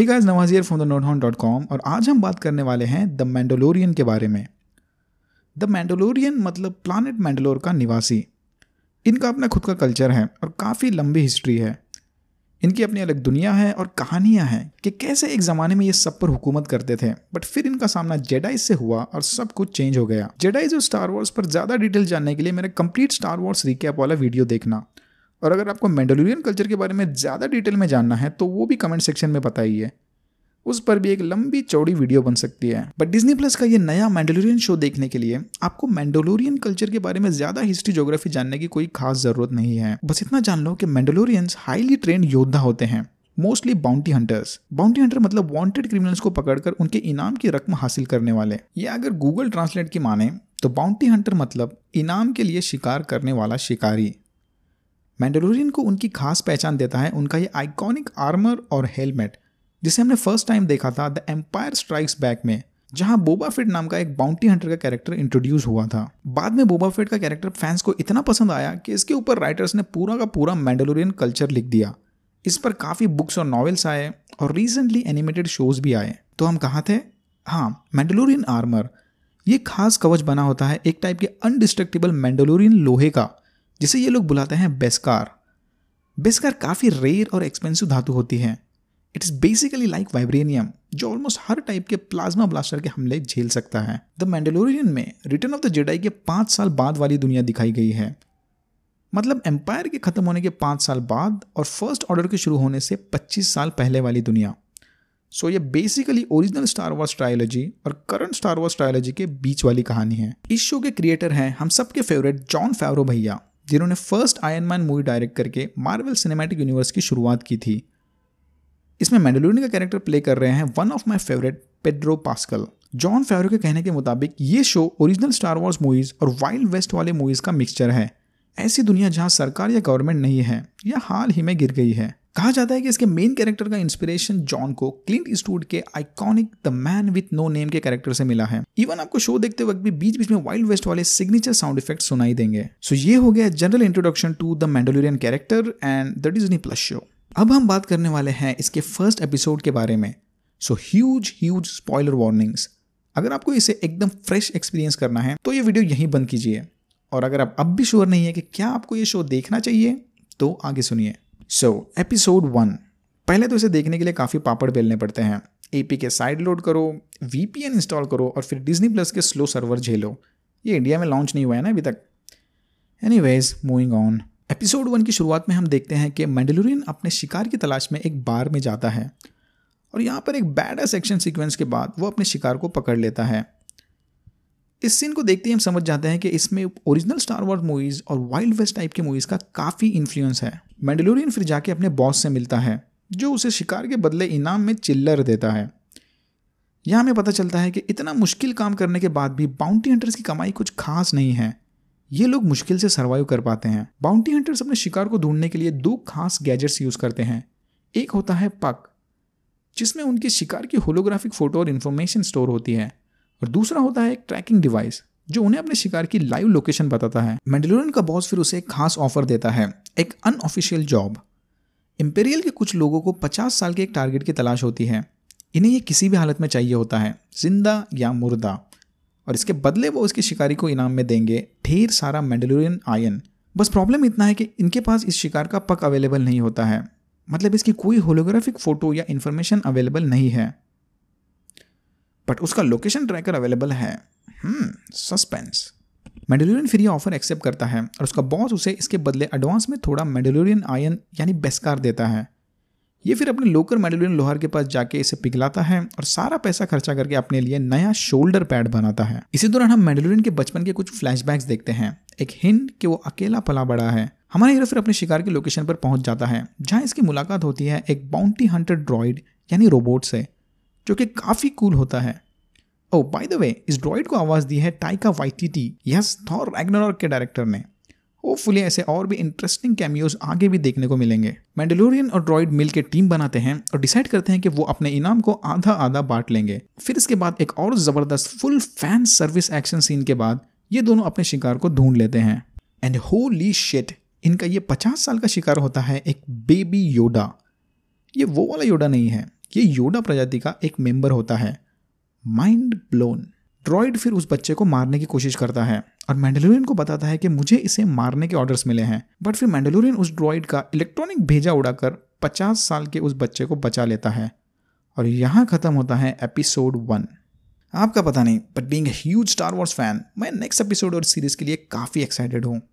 Hey guys Nawaz here from the note dot com और आज हम बात करने वाले हैं द मैंडोलोरियन के बारे में। द मैंडोलोरियन मतलब प्लानट मैंडोलोर का निवासी। इनका अपना खुद का कल्चर है और काफ़ी लंबी हिस्ट्री है। इनकी अपनी अलग दुनिया है और कहानियाँ हैं कि कैसे एक ज़माने में ये सब पर हुकूमत करते थे बट फिर इनका सामना जेडाइज से हुआ और सब कुछ चेंज हो गया। जेडाइज और स्टार वॉर्स पर ज़्यादा डिटेल जानने के लिए मेरा कंप्लीट स्टार वॉर्स रिकैप वाला वीडियो देखना। और अगर आपको मैंडोलोरियन कल्चर के बारे में ज़्यादा डिटेल में जानना है तो वो भी कमेंट सेक्शन में बताइए उस पर भी एक लंबी चौड़ी वीडियो बन सकती है। बट डिज्नी प्लस का ये नया मैंडोलोरियन शो देखने के लिए आपको मैंडोलोरियन कल्चर के बारे में ज़्यादा हिस्ट्री जोग्राफी जानने की कोई खास ज़रूरत नहीं है। बस इतना जान लो कि मैंडोलोरियंस हाईली ट्रेंड योद्धा होते हैं mostly bounty hunters bounty hunter मतलब वांटेड क्रिमिनल्स को पकड़कर उनके इनाम की रकम हासिल करने वाले। ये अगर गूगल ट्रांसलेट की माने तो बाउंटी हंटर मतलब इनाम के लिए शिकार करने वाला शिकारी। मैंडोलोरियन को उनकी खास पहचान देता है उनका ये आइकॉनिक आर्मर और हेलमेट जिसे हमने फ़र्स्ट टाइम देखा था द एम्पायर स्ट्राइक्स बैक में, जहाँ बोबा फिट नाम का एक बाउंटी हंटर का कैरेक्टर इंट्रोड्यूस हुआ था। बाद में बोबा फिट का कैरेक्टर फैंस को इतना पसंद आया कि इसके ऊपर राइटर्स ने पूरा का पूरा मैंडलोरियन कल्चर लिख दिया। इस पर काफ़ी बुक्स और नॉवेल्स आए और रिसेंटली एनिमेटेड शोज़ भी आए। तो हम कहा थे? हाँ मैंडोलोरियन आर्मर ये खास कवच बना होता है एक टाइप के अनडिस्ट्रक्टेबल मैंडोलोरियन लोहे का। जिसे ये लोग बुलाते हैं बेस्कार। बेस्कार काफ़ी रेयर और एक्सपेंसिव धातु होती है। It is basically like vibranium जो ऑलमोस्ट हर टाइप के प्लाज्मा ब्लास्टर के हमले झेल सकता है। द मैंडलोरियन में रिटर्न ऑफ़ द जेडाई के पाँच साल बाद वाली दुनिया दिखाई गई है। मतलब एम्पायर के खत्म होने के पाँच साल बाद और फ़र्स्ट ऑर्डर के शुरू होने से पच्चीस साल पहले वाली दुनिया। सो so, ये basically original Star Wars trilogy और करंट स्टार वॉर्स ट्रायोलॉजी के बीच वाली कहानी है। इस शो के क्रिएटर हैं हम सबके फेवरेट जॉन फेवरो भैया। जिन्होंने first Iron Man movie direct करके मार्वल सिनेमैटिक यूनिवर्स की शुरुआत की थी। इसमें मैंडलोरियन का कैरेक्टर प्ले कर रहे हैं one of my favourite Pedro Pascal Jon Favreau के कहने के मुताबिक ये show original Star Wars movies और वाइल्ड वेस्ट वाले मूवीज़ का मिक्सचर है। ऐसी दुनिया जहाँ सरकार या गवर्नमेंट नहीं है, या हाल ही में गिर गई है। कहा जाता है कि इसके मेन कैरेक्टर का इंस्पिरेशन जॉन को क्लिंट ईस्टवुड के iconic the man with no name के कैरेक्टर से मिला है। इवन आपको शो देखते वक्त भी बीच बीच में वाइल्ड वेस्ट वाले सिग्नेचर साउंड इफ़ेक्ट सुनाई देंगे। सो so, ये हो गया general introduction to the Mandalorian character and the Disney plus show अब हम बात करने वाले हैं इसके फ़र्स्ट एपिसोड के बारे में। So huge huge spoiler warnings अगर आपको इसे एकदम फ्रेश एक्सपीरियंस करना है तो ये वीडियो यहीं बंद कीजिए। और अगर आप अब भी श्योर नहीं है कि क्या आपको ये शो देखना चाहिए तो आगे सुनिए। सो एपिसोड वन पहले तो इसे देखने के लिए काफ़ी पापड़ बेलने पड़ते हैं। ए के साइड लोड करो वीपीएन इंस्टॉल करो और फिर डिजनी प्लस के स्लो सर्वर झेलो। ये इंडिया में लॉन्च नहीं हुआ है ना अभी तक। Anyways moving on episode one की शुरुआत में हम देखते हैं कि मैंडलोरियन अपने शिकार की तलाश में एक बार में जाता है। और यहाँ पर एक बैड सेक्शन सीक्वेंस के बाद वो अपने शिकार को पकड़ लेता है। इस सीन को देखते ही हम समझ जाते हैं कि इसमें ओरिजिनल स्टार वॉर्ड मूवीज़ और वाइल्ड वेस्ट टाइप की मूवीज़ का काफ़ी इन्फ्लुएंस है। मैंडलोरियन फिर जाके अपने बॉस से मिलता है, जो उसे शिकार के बदले इनाम में चिल्लर देता है। यहाँ हमें पता चलता है कि इतना मुश्किल काम करने के बाद भी बाउंटी हंटर्स की कमाई कुछ खास नहीं है। ये लोग मुश्किल से सर्वाइव कर पाते हैं। बाउंटी हंटर्स अपने शिकार को ढूँढने के लिए दो खास गैजेट्स यूज़ करते हैं। एक होता है पक जिसमें उनके शिकार की होलोग्राफिक फ़ोटो और इन्फॉर्मेशन स्टोर होती है। और दूसरा होता है एक ट्रैकिंग डिवाइस जो उन्हें अपने शिकार की लाइव लोकेशन बताता है। मैंडलोरियन का बॉस फिर उसे एक खास ऑफ़र देता है, एक अनऑफिशियल जॉब इंपेरियल के कुछ लोगों को 50 साल के एक टारगेट की तलाश होती है। इन्हें ये किसी भी हालत में चाहिए होता है, ज़िंदा या मुर्दा। और इसके बदले वो उसके शिकारी को इनाम में देंगे, ढेर सारा मैंडलोरियन आयन बस प्रॉब्लम इतना है कि इनके पास इस शिकार का पक अवेलेबल नहीं होता है। मतलब इसकी कोई होलोग्राफिक फ़ोटो या इन्फॉर्मेशन अवेलेबल नहीं है। बट उसका लोकेशन ट्रैकर अवेलेबल है। सस्पेंस मेडलोरियन फिर ये ऑफ़र एक्सेप्ट करता है और उसका बॉस उसे इसके बदले एडवांस में थोड़ा मेडलोरियन आयन यानी बेस्कार देता है। ये फिर अपने लोकल मेडलोरियन लोहार के पास जाके इसे पिघलाता है और सारा पैसा खर्चा करके अपने लिए नया शोल्डर पैड बनाता है। इसी दौरान हम मेडलोरियन के बचपन के कुछ फ्लैशबैक्स देखते हैं। एक हिंट कि वो अकेला पला बड़ा है। हमारा हीरो फिर अपने शिकार के लोकेशन पर पहुँच जाता है, जहाँ इसकी मुलाकात होती है एक बाउंटी हंटर ड्रॉइड यानी रोबोट से। जो कि काफ़ी कूल होता है। ओ बाय द वे इस ड्रॉइड को आवाज़ दी है Taika Waititi yes Thor Ragnarok के डायरेक्टर ने। होपफुली ऐसे और भी इंटरेस्टिंग कैमियोज आगे भी देखने को मिलेंगे। मैंडलोरियन और ड्रॉइड मिल के टीम बनाते हैं और डिसाइड करते हैं कि वो अपने इनाम को आधा आधा बांट लेंगे। फिर इसके बाद एक और ज़बरदस्त full fan service action scene के बाद ये दोनों अपने शिकार को ढूंढ लेते हैं। एंड होली शिट इनका ये पचास साल का शिकार होता है एक बेबी योडा ये वो वाला योडा नहीं है। ये योडा प्रजाति का एक मेंबर होता है। माइंड ब्लोन ड्रॉइड फिर उस बच्चे को मारने की कोशिश करता है और मैंडलोरियन को बताता है कि मुझे इसे मारने के ऑर्डर्स मिले हैं। बट फिर मैंडलोरियन उस ड्रॉइड का इलेक्ट्रॉनिक भेजा उड़ाकर 50 साल के उस बच्चे को बचा लेता है। और यहाँ खत्म होता है एपिसोड वन आपका पता नहीं but being huge Star Wars fan मैं नेक्स्ट एपिसोड और सीरीज़ के लिए काफ़ी एक्साइटेड हूँ।